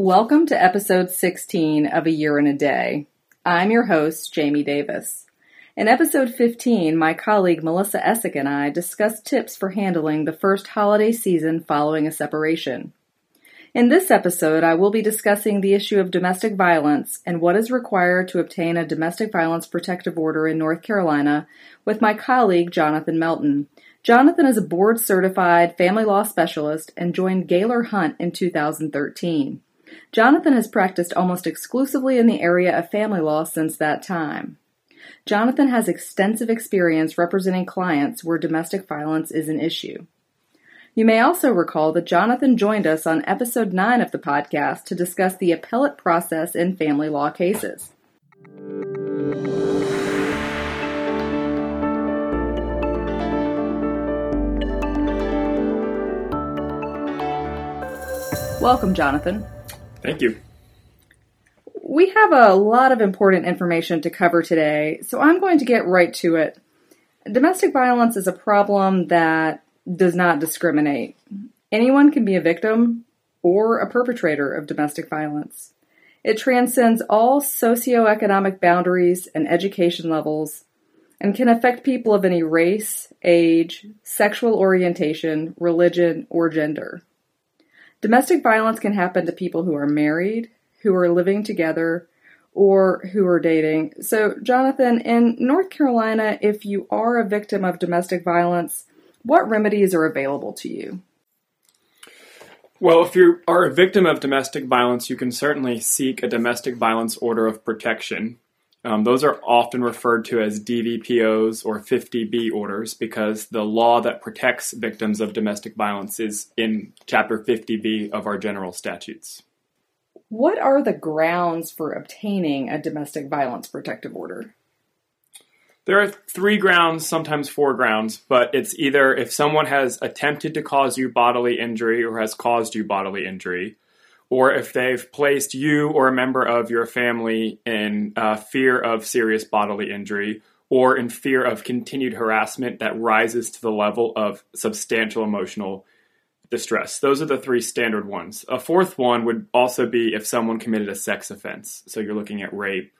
Welcome to episode 16 of A Year and a Day. I'm your host, Jaime Davis. In episode 15, my colleague Melissa Essick and I discussed tips for handling the first holiday season following a separation. In this episode, I will be discussing the issue of domestic violence and what is required to obtain a domestic violence protective order in North Carolina with my colleague Jonathan Melton. Jonathan is a board certified family law specialist and joined Gailor Hunt in 2013. Jonathan has practiced almost exclusively in the area of family law since that time. Jonathan has extensive experience representing clients where domestic violence is an issue. You may also recall that Jonathan joined us on episode 9 of the podcast to discuss the appellate process in family law cases. Welcome, Jonathan. Thank you. We have a lot of important information to cover today, so I'm going to get right to it. Domestic violence is a problem that does not discriminate. Anyone can be a victim or a perpetrator of domestic violence. It transcends all socioeconomic boundaries and education levels and can affect people of any race, age, sexual orientation, religion, or gender. Domestic violence can happen to people who are married, who are living together, or who are dating. So, Jonathan, in North Carolina, if you are a victim of domestic violence, what remedies are available to you? Well, if you are a victim of domestic violence, you can certainly seek a domestic violence order of protection. Um, those are often referred to as DVPOs or 50B orders because the law that protects victims of domestic violence is in Chapter 50B of our general statutes. What are the grounds for obtaining a domestic violence protective order? There are three grounds, sometimes four grounds, but it's either if someone has attempted to cause you bodily injury or has caused you bodily injury, or if they've placed you or a member of your family in uh, fear of serious bodily injury, or in fear of continued harassment that rises to the level of substantial emotional distress. Those are the three standard ones. A fourth one would also be if someone committed a sex offense. So you're looking at rape,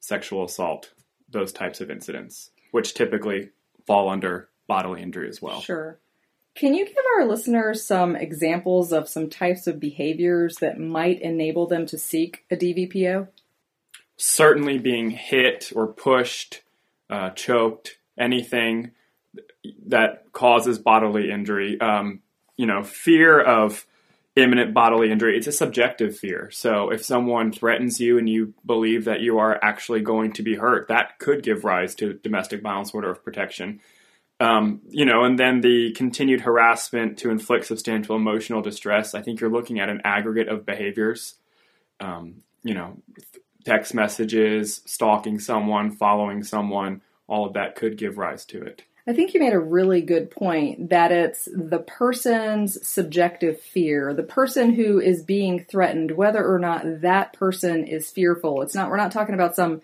sexual assault, those types of incidents, which typically fall under bodily injury as well. Sure. Can you give our listeners some examples of some types of behaviors that might enable them to seek a DVPO? Certainly being hit or pushed, uh, choked, anything that causes bodily injury. Um, you know, fear of imminent bodily injury, it's a subjective fear. So if someone threatens you and you believe that you are actually going to be hurt, that could give rise to domestic violence order of protection. Um, you know, and then the continued harassment to inflict substantial emotional distress. I think you're looking at an aggregate of behaviors. Um, you know, text messages, stalking someone, following someone, all of that could give rise to it. I think you made a really good point that it's the person's subjective fear, the person who is being threatened, whether or not that person is fearful. It's not, we're not talking about some,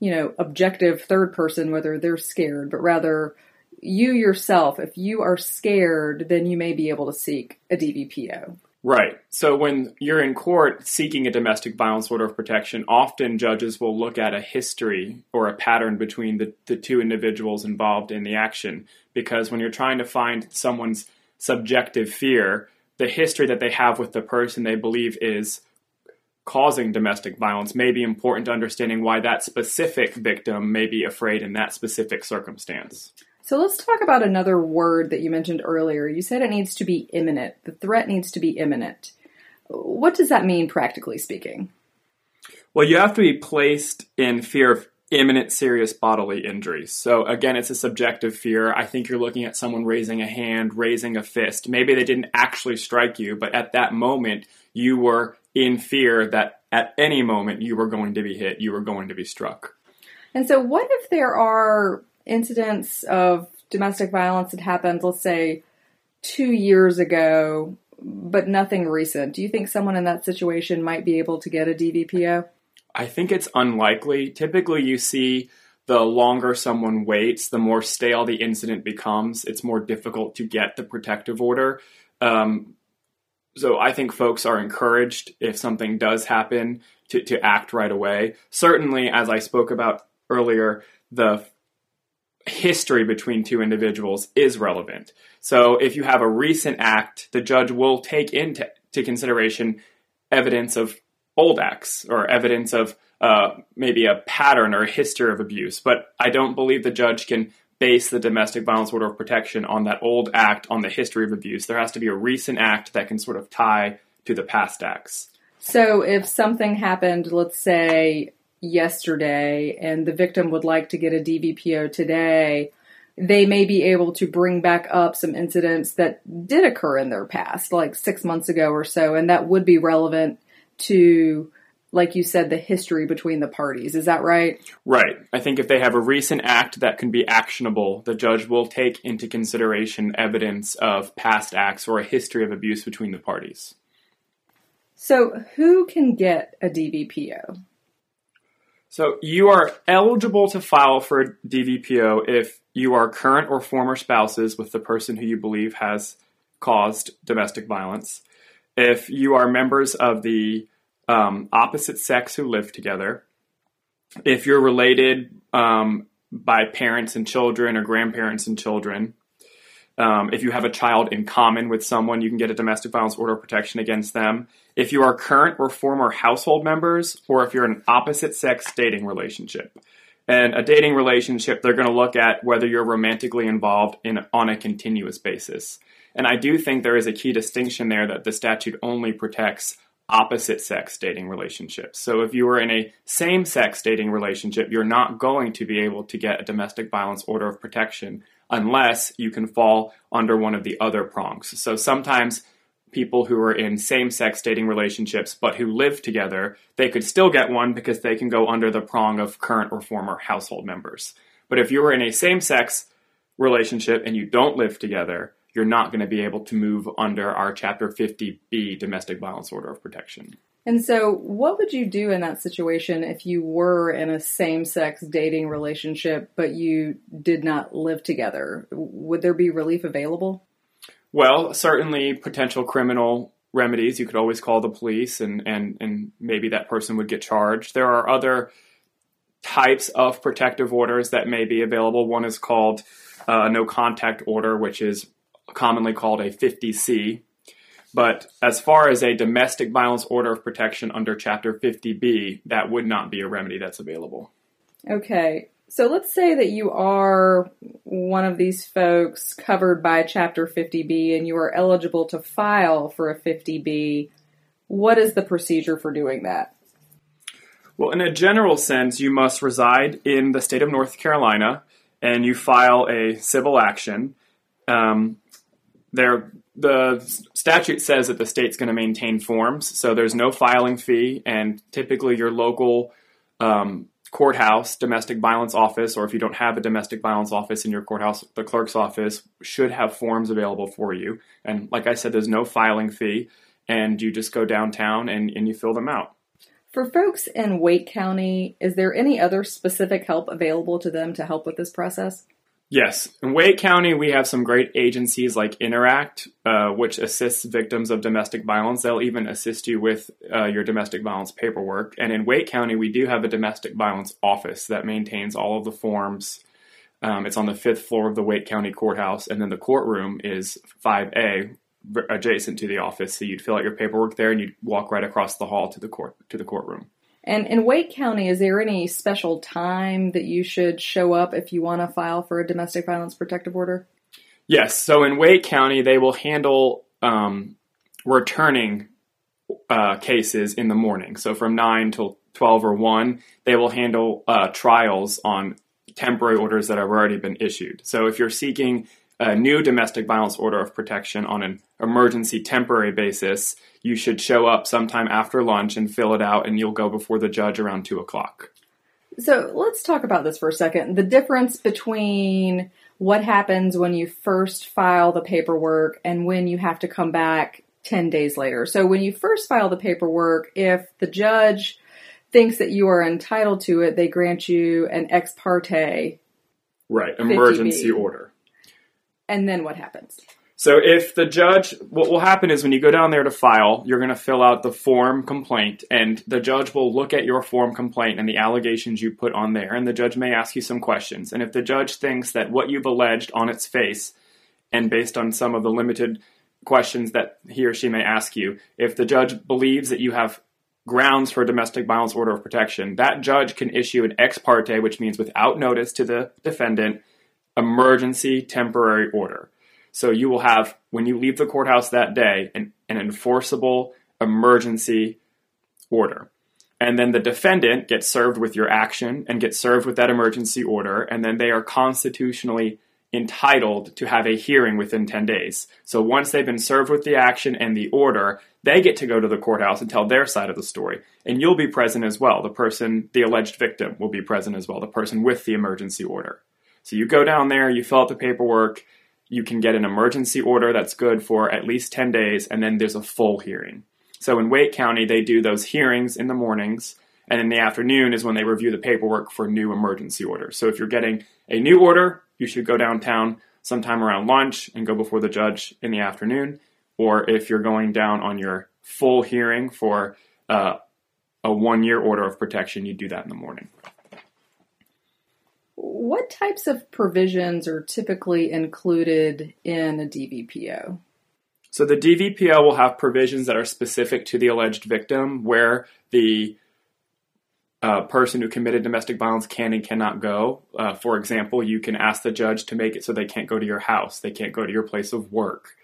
you know, objective third person, whether they're scared, but rather you yourself, if you are scared, then you may be able to seek a DVPO. Right. So when you're in court seeking a domestic violence order of protection, often judges will look at a history or a pattern between the, the two individuals involved in the action. Because when you're trying to find someone's subjective fear, the history that they have with the person they believe is causing domestic violence may be important to understanding why that specific victim may be afraid in that specific circumstance. So let's talk about another word that you mentioned earlier. You said it needs to be imminent. The threat needs to be imminent. What does that mean, practically speaking? Well, you have to be placed in fear of imminent serious bodily injury. So, again, it's a subjective fear. I think you're looking at someone raising a hand, raising a fist. Maybe they didn't actually strike you, but at that moment, you were in fear that at any moment you were going to be hit, you were going to be struck. And so, what if there are incidents of domestic violence that happened, let's say, two years ago, but nothing recent, do you think someone in that situation might be able to get a DVPO? I think it's unlikely. Typically, you see the longer someone waits, the more stale the incident becomes. It's more difficult to get the protective order. Um, so I think folks are encouraged if something does happen to, to act right away. Certainly, as I spoke about earlier, the history between two individuals is relevant. So if you have a recent act, the judge will take into consideration evidence of old acts or evidence of uh, maybe a pattern or a history of abuse. But I don't believe the judge can base the domestic violence order of protection on that old act on the history of abuse. There has to be a recent act that can sort of tie to the past acts. So if something happened, let's say yesterday, and the victim would like to get a DVPO today, they may be able to bring back up some incidents that did occur in their past, like six months ago or so, and that would be relevant to like you said, the history between the parties. Is that right? Right. I think if they have a recent act that can be actionable, the judge will take into consideration evidence of past acts or a history of abuse between the parties. So, who can get a DVPO? So, you are eligible to file for a DVPO if you are current or former spouses with the person who you believe has caused domestic violence, if you are members of the um, opposite sex who live together. If you're related um, by parents and children or grandparents and children, um, if you have a child in common with someone, you can get a domestic violence order of protection against them. If you are current or former household members, or if you're in an opposite sex dating relationship. And a dating relationship, they're going to look at whether you're romantically involved in on a continuous basis. And I do think there is a key distinction there that the statute only protects opposite sex dating relationships. So if you were in a same sex dating relationship, you're not going to be able to get a domestic violence order of protection unless you can fall under one of the other prongs. So sometimes people who are in same sex dating relationships but who live together, they could still get one because they can go under the prong of current or former household members. But if you are in a same sex relationship and you don't live together, you're not going to be able to move under our Chapter 50B domestic violence order of protection. And so, what would you do in that situation if you were in a same sex dating relationship but you did not live together? Would there be relief available? Well, certainly potential criminal remedies. You could always call the police and, and, and maybe that person would get charged. There are other types of protective orders that may be available. One is called uh, a no contact order, which is commonly called a 50C. But as far as a domestic violence order of protection under Chapter 50B, that would not be a remedy that's available. Okay. So let's say that you are one of these folks covered by Chapter 50B and you are eligible to file for a 50B. What is the procedure for doing that? Well, in a general sense, you must reside in the state of North Carolina and you file a civil action. Um, there the statute says that the state's going to maintain forms, so there's no filing fee, and typically your local um, courthouse, domestic violence office, or if you don't have a domestic violence office in your courthouse, the clerk's office should have forms available for you. And like I said, there's no filing fee, and you just go downtown and, and you fill them out. For folks in Wake County, is there any other specific help available to them to help with this process? Yes. In Wake County, we have some great agencies like Interact, uh, which assists victims of domestic violence. They'll even assist you with uh, your domestic violence paperwork. And in Wake County, we do have a domestic violence office that maintains all of the forms. Um, it's on the fifth floor of the Wake County Courthouse, and then the courtroom is 5A, adjacent to the office. So you'd fill out your paperwork there, and you'd walk right across the hall to the court to the courtroom. And in Wake County, is there any special time that you should show up if you want to file for a domestic violence protective order? Yes. So in Wake County, they will handle um, returning uh, cases in the morning. So from 9 till 12 or 1, they will handle uh, trials on temporary orders that have already been issued. So if you're seeking a new domestic violence order of protection on an emergency temporary basis, you should show up sometime after lunch and fill it out, and you'll go before the judge around 2 o'clock. So let's talk about this for a second. The difference between what happens when you first file the paperwork and when you have to come back 10 days later. So when you first file the paperwork, if the judge thinks that you are entitled to it, they grant you an ex parte. Right, emergency 50B. order. And then what happens? So if the judge, what will happen is when you go down there to file, you're going to fill out the form complaint, and the judge will look at your form complaint and the allegations you put on there, and the judge may ask you some questions. And if the judge thinks that what you've alleged on its face, and based on some of the limited questions that he or she may ask you, if the judge believes that you have grounds for a domestic violence order of protection, that judge can issue an ex parte, which means without notice to the defendant, emergency temporary order. So you will have, when you leave the courthouse that day, an, an enforceable emergency order. And then the defendant gets served with your action and gets served with that emergency order, and then they are constitutionally entitled to have a hearing within 10 days. So once they've been served with the action and the order, they get to go to the courthouse and tell their side of the story. And you'll be present as well. The person, the alleged victim, will be present as well, the person with the emergency order. So you go down there, you fill out the paperwork, you can get an emergency order that's good for at least 10 days, and then there's a full hearing. So in Wake County, they do those hearings in the mornings, and in the afternoon is when they review the paperwork for new emergency orders. So if you're getting a new order, you should go downtown sometime around lunch and go before the judge in the afternoon. Or if you're going down on your full hearing for uh, a one year order of protection, you do that in the morning. What types of provisions are typically included in a DVPO? So the DVPO will have provisions that are specific to the alleged victim, where the uh, person who committed domestic violence can and cannot go. Uh, for example, you can ask the judge to make it so they can't go to your house, they can't go to your place of work.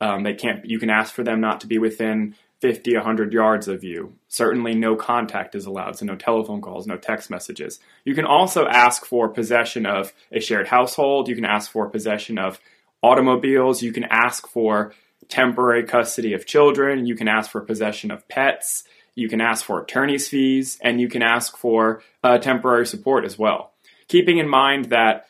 Um, they can't. You can ask for them not to be within 50, 100 yards of you. Certainly, no contact is allowed, so no telephone calls, no text messages. You can also ask for possession of a shared household. You can ask for possession of automobiles. You can ask for temporary custody of children. You can ask for possession of pets. You can ask for attorney's fees, and you can ask for uh, temporary support as well. Keeping in mind that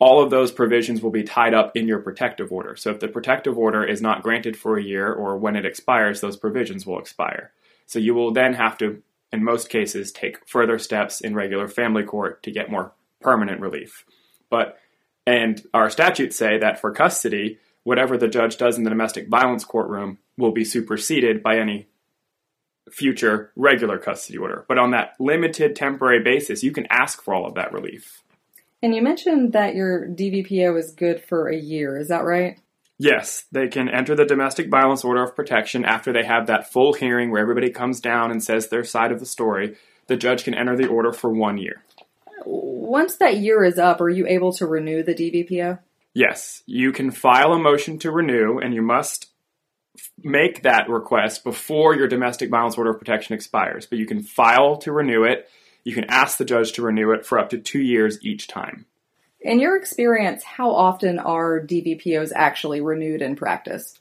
all of those provisions will be tied up in your protective order. So if the protective order is not granted for a year or when it expires, those provisions will expire. So you will then have to, in most cases, take further steps in regular family court to get more permanent relief. But, and our statutes say that for custody, whatever the judge does in the domestic violence courtroom will be superseded by any future regular custody order. But on that limited temporary basis, you can ask for all of that relief. And you mentioned that your DVPO is good for a year. Is that right? Yes, they can enter the domestic violence order of protection after they have that full hearing where everybody comes down and says their side of the story. The judge can enter the order for one year. Once that year is up, are you able to renew the DVPO? Yes, you can file a motion to renew, and you must make that request before your domestic violence order of protection expires. But you can file to renew it you can ask the judge to renew it for up to two years each time. In your experience, how often are DVPOs actually renewed in practice?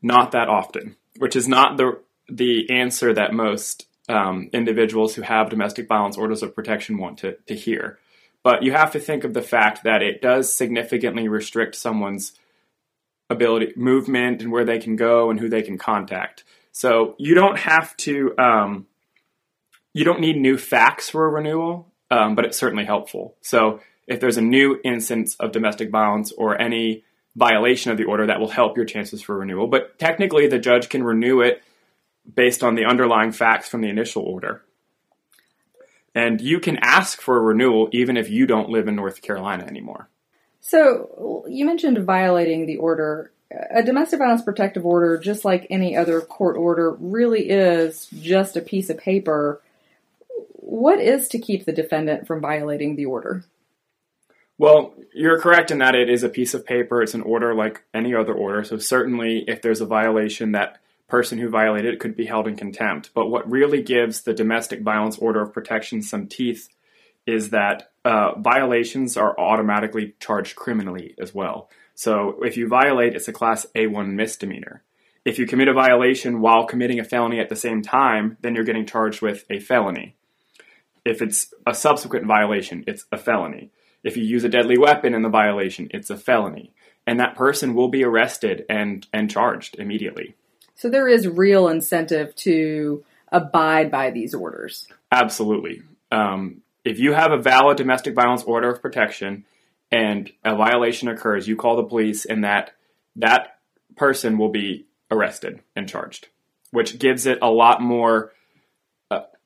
Not that often, which is not the the answer that most um, individuals who have domestic violence orders of protection want to, to hear. But you have to think of the fact that it does significantly restrict someone's ability, movement, and where they can go and who they can contact. So you don't have to um, you don't need new facts for a renewal, um, but it's certainly helpful. So if there's a new instance of domestic violence or any violation of the order, that will help your chances for renewal. But technically, the judge can renew it based on the underlying facts from the initial order. And you can ask for a renewal even if you don't live in North Carolina anymore. So, you mentioned violating the order. A domestic violence protective order, just like any other court order, really is just a piece of paper what is to keep the defendant from violating the order? Well, you're correct in that it is a piece of paper. It's an order like any other order. So certainly, if there's a violation, that person who violated it could be held in contempt. But what really gives the domestic violence order of protection some teeth is that uh, violations are automatically charged criminally as well. So if you violate, it's a class A1 misdemeanor. If you commit a violation while committing a felony at the same time, then you're getting charged with a felony. If it's a subsequent violation, it's a felony. If you use a deadly weapon in the violation, it's a felony. And that person will be arrested and, and charged immediately. So there is real incentive to abide by these orders. Absolutely. Um, if you have a valid domestic violence order of protection and a violation occurs, you call the police, and that that person will be arrested and charged, which gives it a lot more,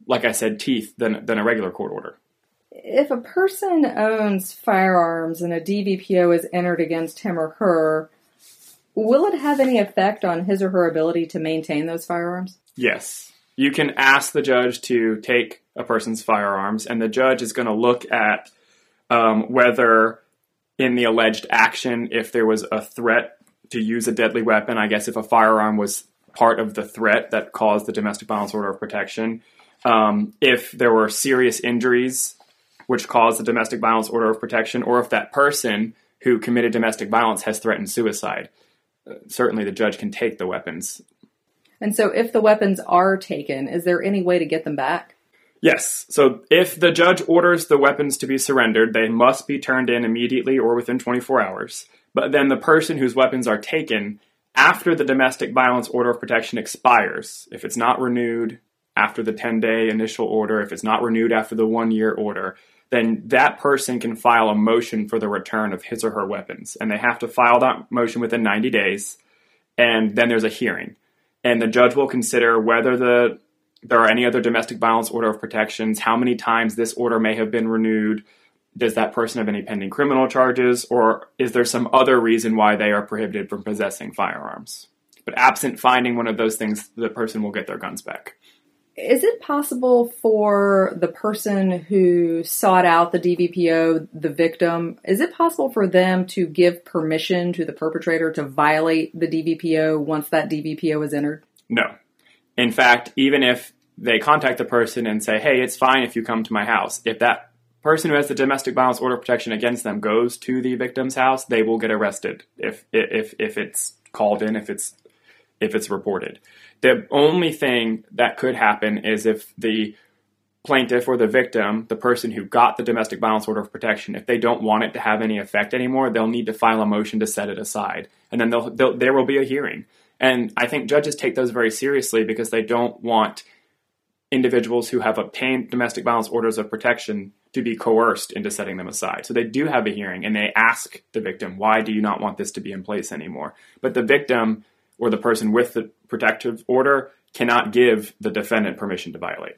like I said, teeth than, than a regular court order. If a person owns firearms and a DVPO is entered against him or her, will it have any effect on his or her ability to maintain those firearms? Yes. You can ask the judge to take a person's firearms, and the judge is going to look at um, whether in the alleged action, if there was a threat to use a deadly weapon, I guess if a firearm was part of the threat that caused the domestic violence order of protection, um, if there were serious injuries which caused the domestic violence order of protection, or if that person who committed domestic violence has threatened suicide. Uh, certainly, the judge can take the weapons. And so, if the weapons are taken, is there any way to get them back? Yes. So if the judge orders the weapons to be surrendered, they must be turned in immediately or within 24 hours. But then the person whose weapons are taken after the domestic violence order of protection expires, if it's not renewed after the 10 day initial order, if it's not renewed after the one year order, then that person can file a motion for the return of his or her weapons. And they have to file that motion within 90 days. And then there's a hearing. And the judge will consider whether the there are any other domestic violence order of protections, how many times this order may have been renewed, does that person have any pending criminal charges, or is there some other reason why they are prohibited from possessing firearms? But absent finding one of those things, the person will get their guns back. Is it possible for the person who sought out the DVPO, the victim, is it possible for them to give permission to the perpetrator to violate the DVPO once that DVPO is entered? No. In fact, even if they contact the person and say, hey, it's fine if you come to my house, if that person who has the domestic violence order protection against them goes to the victim's house, they will get arrested if if if it's called in, if it's if it's reported. The only thing that could happen is if the plaintiff or the victim, the person who got the domestic violence order of protection, if they don't want it to have any effect anymore, they'll need to file a motion to set it aside, and then they'll, they'll, there will be a hearing. And I think judges take those very seriously because they don't want individuals who have obtained domestic violence orders of protection to be coerced into setting them aside. So they do have a hearing and they ask the victim, why do you not want this to be in place anymore? But the victim or the person with the protective order cannot give the defendant permission to violate.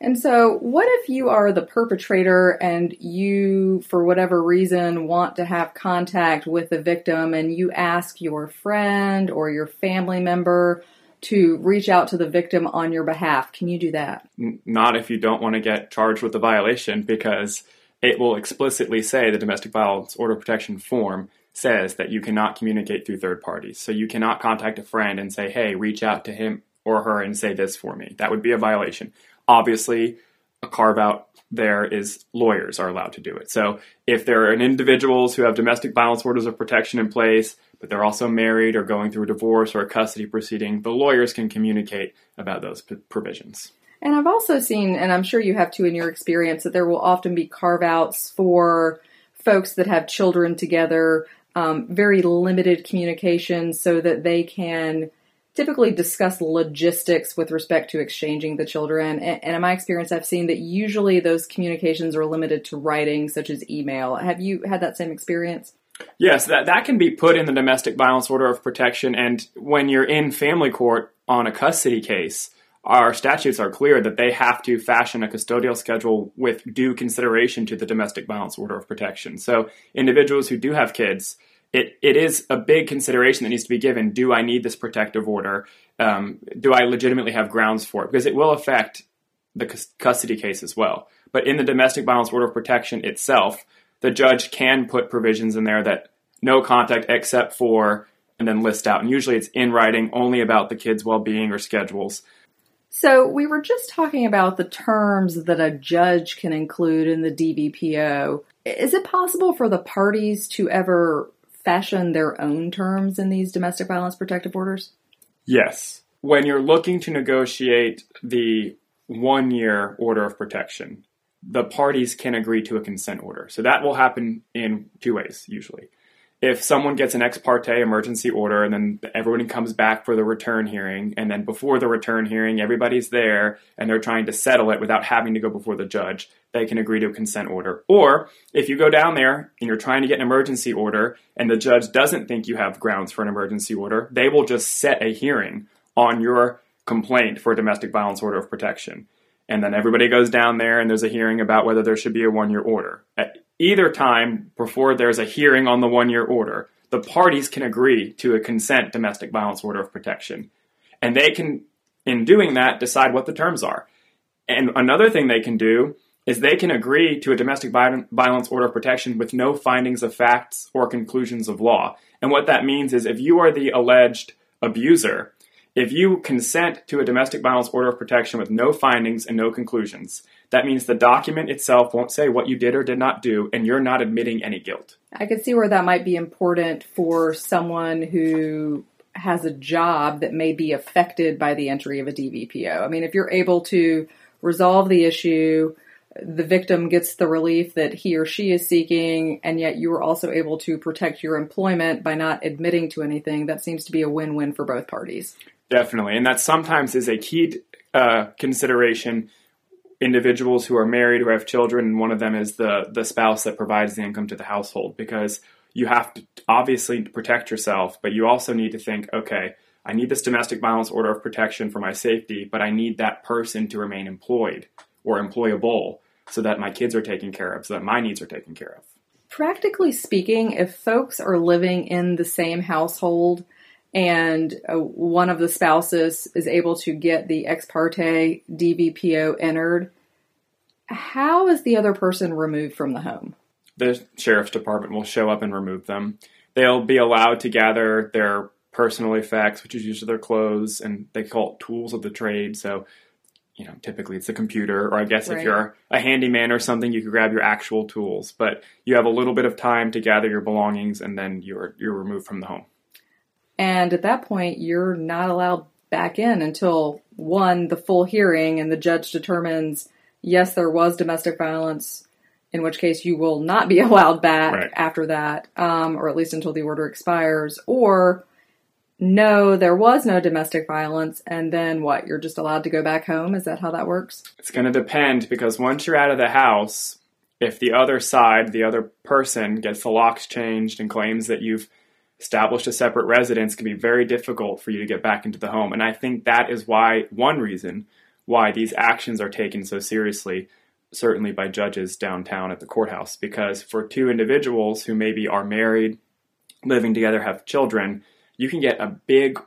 And so, what if you are the perpetrator and you, for whatever reason, want to have contact with the victim and you ask your friend or your family member to reach out to the victim on your behalf? Can you do that? Not if you don't want to get charged with the violation because it will explicitly say the domestic violence order protection form says that you cannot communicate through third parties. So you cannot contact a friend and say, hey, reach out to him or her and say this for me. That would be a violation. Obviously, a carve out there is lawyers are allowed to do it. So if there are individuals who have domestic violence orders of protection in place, but they're also married or going through a divorce or a custody proceeding, the lawyers can communicate about those p- provisions. And I've also seen, and I'm sure you have too in your experience, that there will often be carve outs for folks that have children together, um, very limited communication so that they can typically discuss logistics with respect to exchanging the children. And, and, in my experience, I've seen that usually those communications are limited to writing, such as email. Have you had that same experience? Yes, that, that can be put in the domestic violence order of protection. And when you're in family court on a custody case, our statutes are clear that they have to fashion a custodial schedule with due consideration to the domestic violence order of protection. So individuals who do have kids, it, it is a big consideration that needs to be given. Do I need this protective order? Um, do I legitimately have grounds for it? Because it will affect the custody case as well. But in the domestic violence order of protection itself, the judge can put provisions in there that no contact except for, and then list out. And usually it's in writing only about the kid's well being or schedules. So we were just talking about the terms that a judge can include in the DVPO. Is it possible for the parties to ever fashion their own terms in these domestic violence protective orders? Yes. When you're looking to negotiate the one year order of protection, the parties can agree to a consent order. So that will happen in two ways, usually. If someone gets an ex parte emergency order and then everyone comes back for the return hearing, and then before the return hearing, everybody's there and they're trying to settle it without having to go before the judge, they can agree to a consent order. Or if you go down there and you're trying to get an emergency order and the judge doesn't think you have grounds for an emergency order, they will just set a hearing on your complaint for a domestic violence order of protection. And then everybody goes down there and there's a hearing about whether there should be a one year order. Either time before there's a hearing on the one year order, the parties can agree to a consent domestic violence order of protection. And they can, in doing that, decide what the terms are. And another thing they can do is they can agree to a domestic violence order of protection with no findings of facts or conclusions of law. And what that means is if you are the alleged abuser, if you consent to a domestic violence order of protection with no findings and no conclusions, that means the document itself won't say what you did or did not do, and you're not admitting any guilt. I could see where that might be important for someone who has a job that may be affected by the entry of a DVPO. I mean, if you're able to resolve the issue, the victim gets the relief that he or she is seeking, and yet you are also able to protect your employment by not admitting to anything, that seems to be a win win for both parties. Definitely. And that sometimes is a key uh, consideration. Individuals who are married, who have children, and one of them is the, the spouse that provides the income to the household because you have to obviously protect yourself, but you also need to think, okay, I need this domestic violence order of protection for my safety, but I need that person to remain employed or employable so that my kids are taken care of, so that my needs are taken care of. Practically speaking, if folks are living in the same household, and uh, one of the spouses is able to get the ex parte DVPO entered, how is the other person removed from the home? The sheriff's department will show up and remove them. They'll be allowed to gather their personal effects, which is usually their clothes, and they call it tools of the trade. So, you know, typically it's a computer, or I guess right. if you're a handyman or something, you could grab your actual tools. But you have a little bit of time to gather your belongings, and then you're you're removed from the home. And at that point, you're not allowed back in until one, the full hearing, and the judge determines, yes, there was domestic violence, in which case you will not be allowed back right. after that, um, or at least until the order expires, or no, there was no domestic violence, and then what? You're just allowed to go back home? Is that how that works? It's going to depend because once you're out of the house, if the other side, the other person, gets the locks changed and claims that you've established a separate residence can be very difficult for you to get back into the home. And I think that is why, one reason why these actions are taken so seriously, certainly by judges downtown at the courthouse. Because for two individuals who maybe are married, living together, have children, you can get a big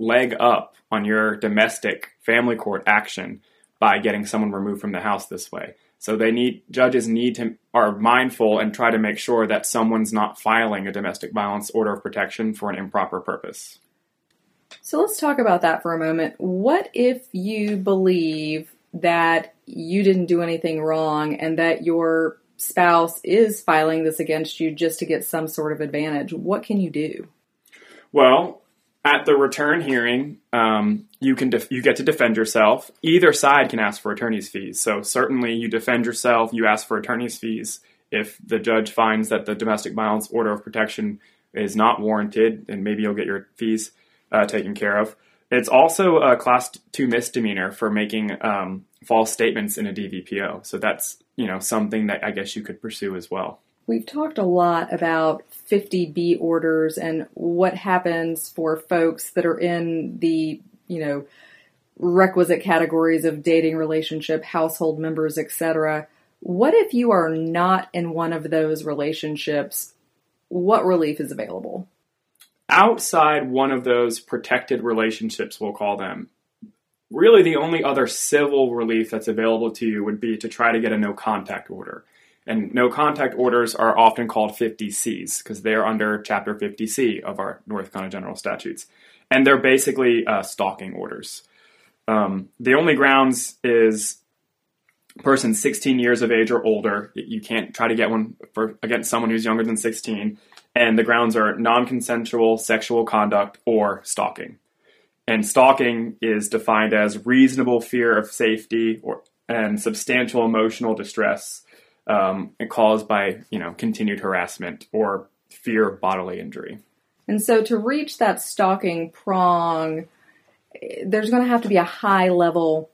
leg up on your domestic family court action by getting someone removed from the house this way. So they need judges need to are mindful and try to make sure that someone's not filing a domestic violence order of protection for an improper purpose. So let's talk about that for a moment. What if you believe that you didn't do anything wrong and that your spouse is filing this against you just to get some sort of advantage? What can you do? Well, at the return hearing, um, you can def- you get to defend yourself. Either side can ask for attorney's fees. So certainly, you defend yourself. You ask for attorney's fees. If the judge finds that the domestic violence order of protection is not warranted, then maybe you'll get your fees uh, taken care of. It's also a class two misdemeanor for making um, false statements in a DVPO. So that's you know something that I guess you could pursue as well. We've talked a lot about 50B orders and what happens for folks that are in the, you know, requisite categories of dating relationship, household members, etc. What if you are not in one of those relationships? What relief is available? Outside one of those protected relationships, we'll call them, really the only other civil relief that's available to you would be to try to get a no contact order. And no contact orders are often called 50Cs because they're under Chapter 50C of our North Carolina General Statutes. And they're basically uh, stalking orders. Um, the only grounds is person 16 years of age or older. You can't try to get one for against someone who's younger than 16. And the grounds are non consensual sexual conduct or stalking. And stalking is defined as reasonable fear of safety or and substantial emotional distress um, caused by you know continued harassment or fear of bodily injury. And so to reach that stalking prong, there's going to have to be a high level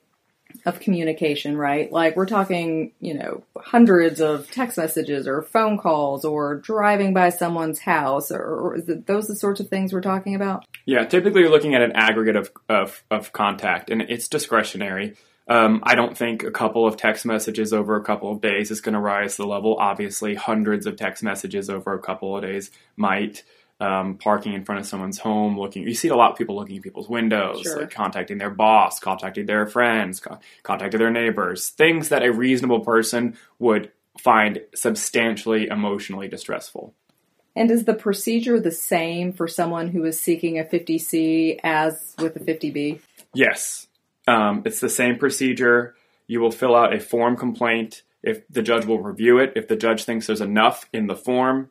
of communication, right? Like we're talking, you know, hundreds of text messages or phone calls or driving by someone's house or, or those the sorts of things we're talking about? Yeah, typically you're looking at an aggregate of, of, of contact and it's discretionary. Um, I don't think a couple of text messages over a couple of days is going to rise the level. Obviously, hundreds of text messages over a couple of days might. Um, parking in front of someone's home, looking. You see a lot of people looking at people's windows, Sure. like contacting their boss, contacting their friends, co- contacting their neighbors. Things that a reasonable person would find substantially emotionally distressful. And is the procedure the same for someone who is seeking a 50C as with a 50B? Yes, um, it's the same procedure. You will fill out a form complaint. If the judge will review it, if the judge thinks there's enough in the form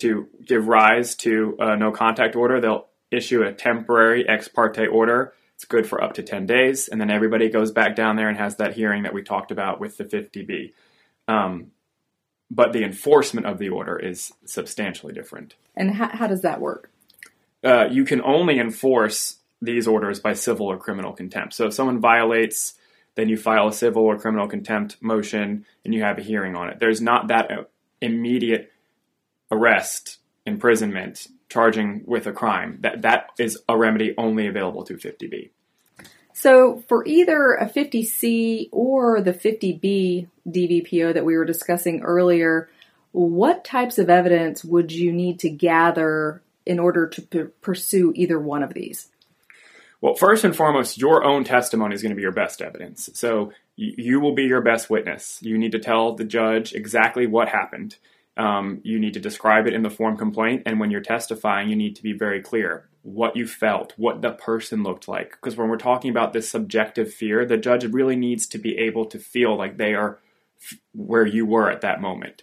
to give rise to a no contact order, they'll issue a temporary ex parte order. It's good for up to 10 days, and then everybody goes back down there and has that hearing that we talked about with the 50B. Um, but the enforcement of the order is substantially different. And how, how does that work? uh, you can only enforce these orders by civil or criminal contempt. So if someone violates, then you file a civil or criminal contempt motion and you have a hearing on it. There's not that immediate arrest, imprisonment, charging with a crime. That that is a remedy only available to 50B. So, for either a 50C or the 50B DVPO that we were discussing earlier, what types of evidence would you need to gather in order to p- pursue either one of these? Well, first and foremost, your own testimony is going to be your best evidence. So you will be your best witness. You need to tell the judge exactly what happened. Um, you need to describe it in the form complaint, and when you're testifying, you need to be very clear what you felt, what the person looked like. Because when we're talking about this subjective fear, the judge really needs to be able to feel like they are f- where you were at that moment.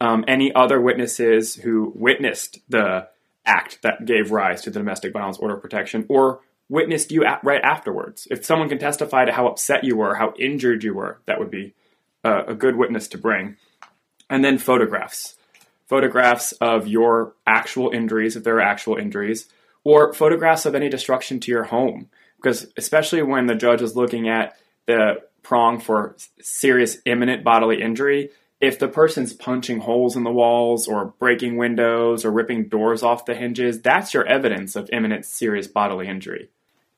Um, any other witnesses who witnessed the act that gave rise to the domestic violence order of protection or witnessed you at, right afterwards. If someone can testify to how upset you were, how injured you were, that would be uh, a good witness to bring. And then photographs. Photographs of your actual injuries, if there are actual injuries, or photographs of any destruction to your home. Because especially when the judge is looking at the prong for serious imminent bodily injury, if the person's punching holes in the walls or breaking windows or ripping doors off the hinges, that's your evidence of imminent serious bodily injury.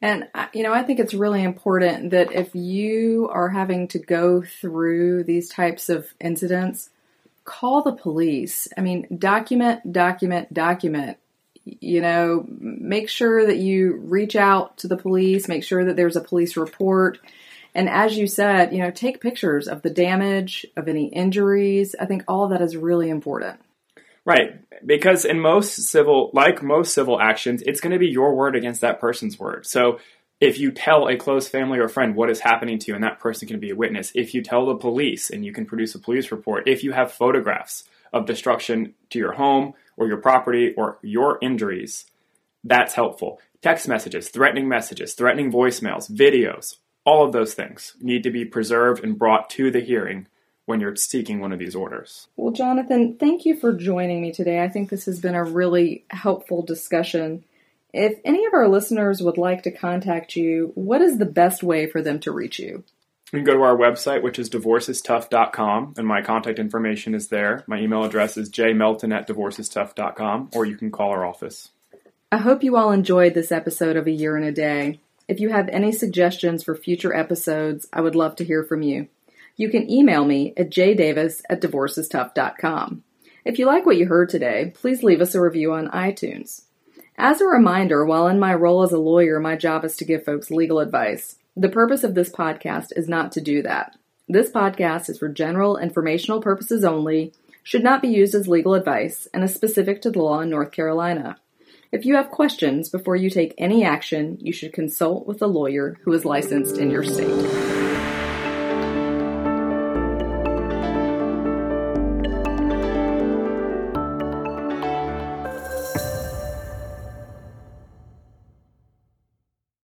And, uh, you know, I think it's really important that if you are having to go through these types of incidents, call the police. I mean, document, document, document. You know, make sure that you reach out to the police, make sure that there's a police report. And as you said, you know, take pictures of the damage, of any injuries. I think all that is really important. Right. Because in most civil, like most civil actions, it's going to be your word against that person's word. So if you tell a close family or friend what is happening to you and that person can be a witness, if you tell the police and you can produce a police report, if you have photographs of destruction to your home or your property or your injuries, that's helpful. Text messages, threatening messages, threatening voicemails, videos, all of those things need to be preserved and brought to the hearing when you're seeking one of these orders. Well, Jonathan, thank you for joining me today. I think this has been a really helpful discussion. If any of our listeners would like to contact you, what is the best way for them to reach you? You can go to our website, which is divorcestough.com, and my contact information is there. My email address is jmelton at divorcestough.com, or you can call our office. I hope you all enjoyed this episode of A Year and a Day. If you have any suggestions for future episodes, I would love to hear from you. You can email me at jdavis at divorcestough.com. If you like what you heard today, please leave us a review on iTunes. As a reminder, while in my role as a lawyer, my job is to give folks legal advice. The purpose of this podcast is not to do that. This podcast is for general informational purposes only, should not be used as legal advice, and is specific to the law in North Carolina. If you have questions before you take any action, you should consult with a lawyer who is licensed in your state.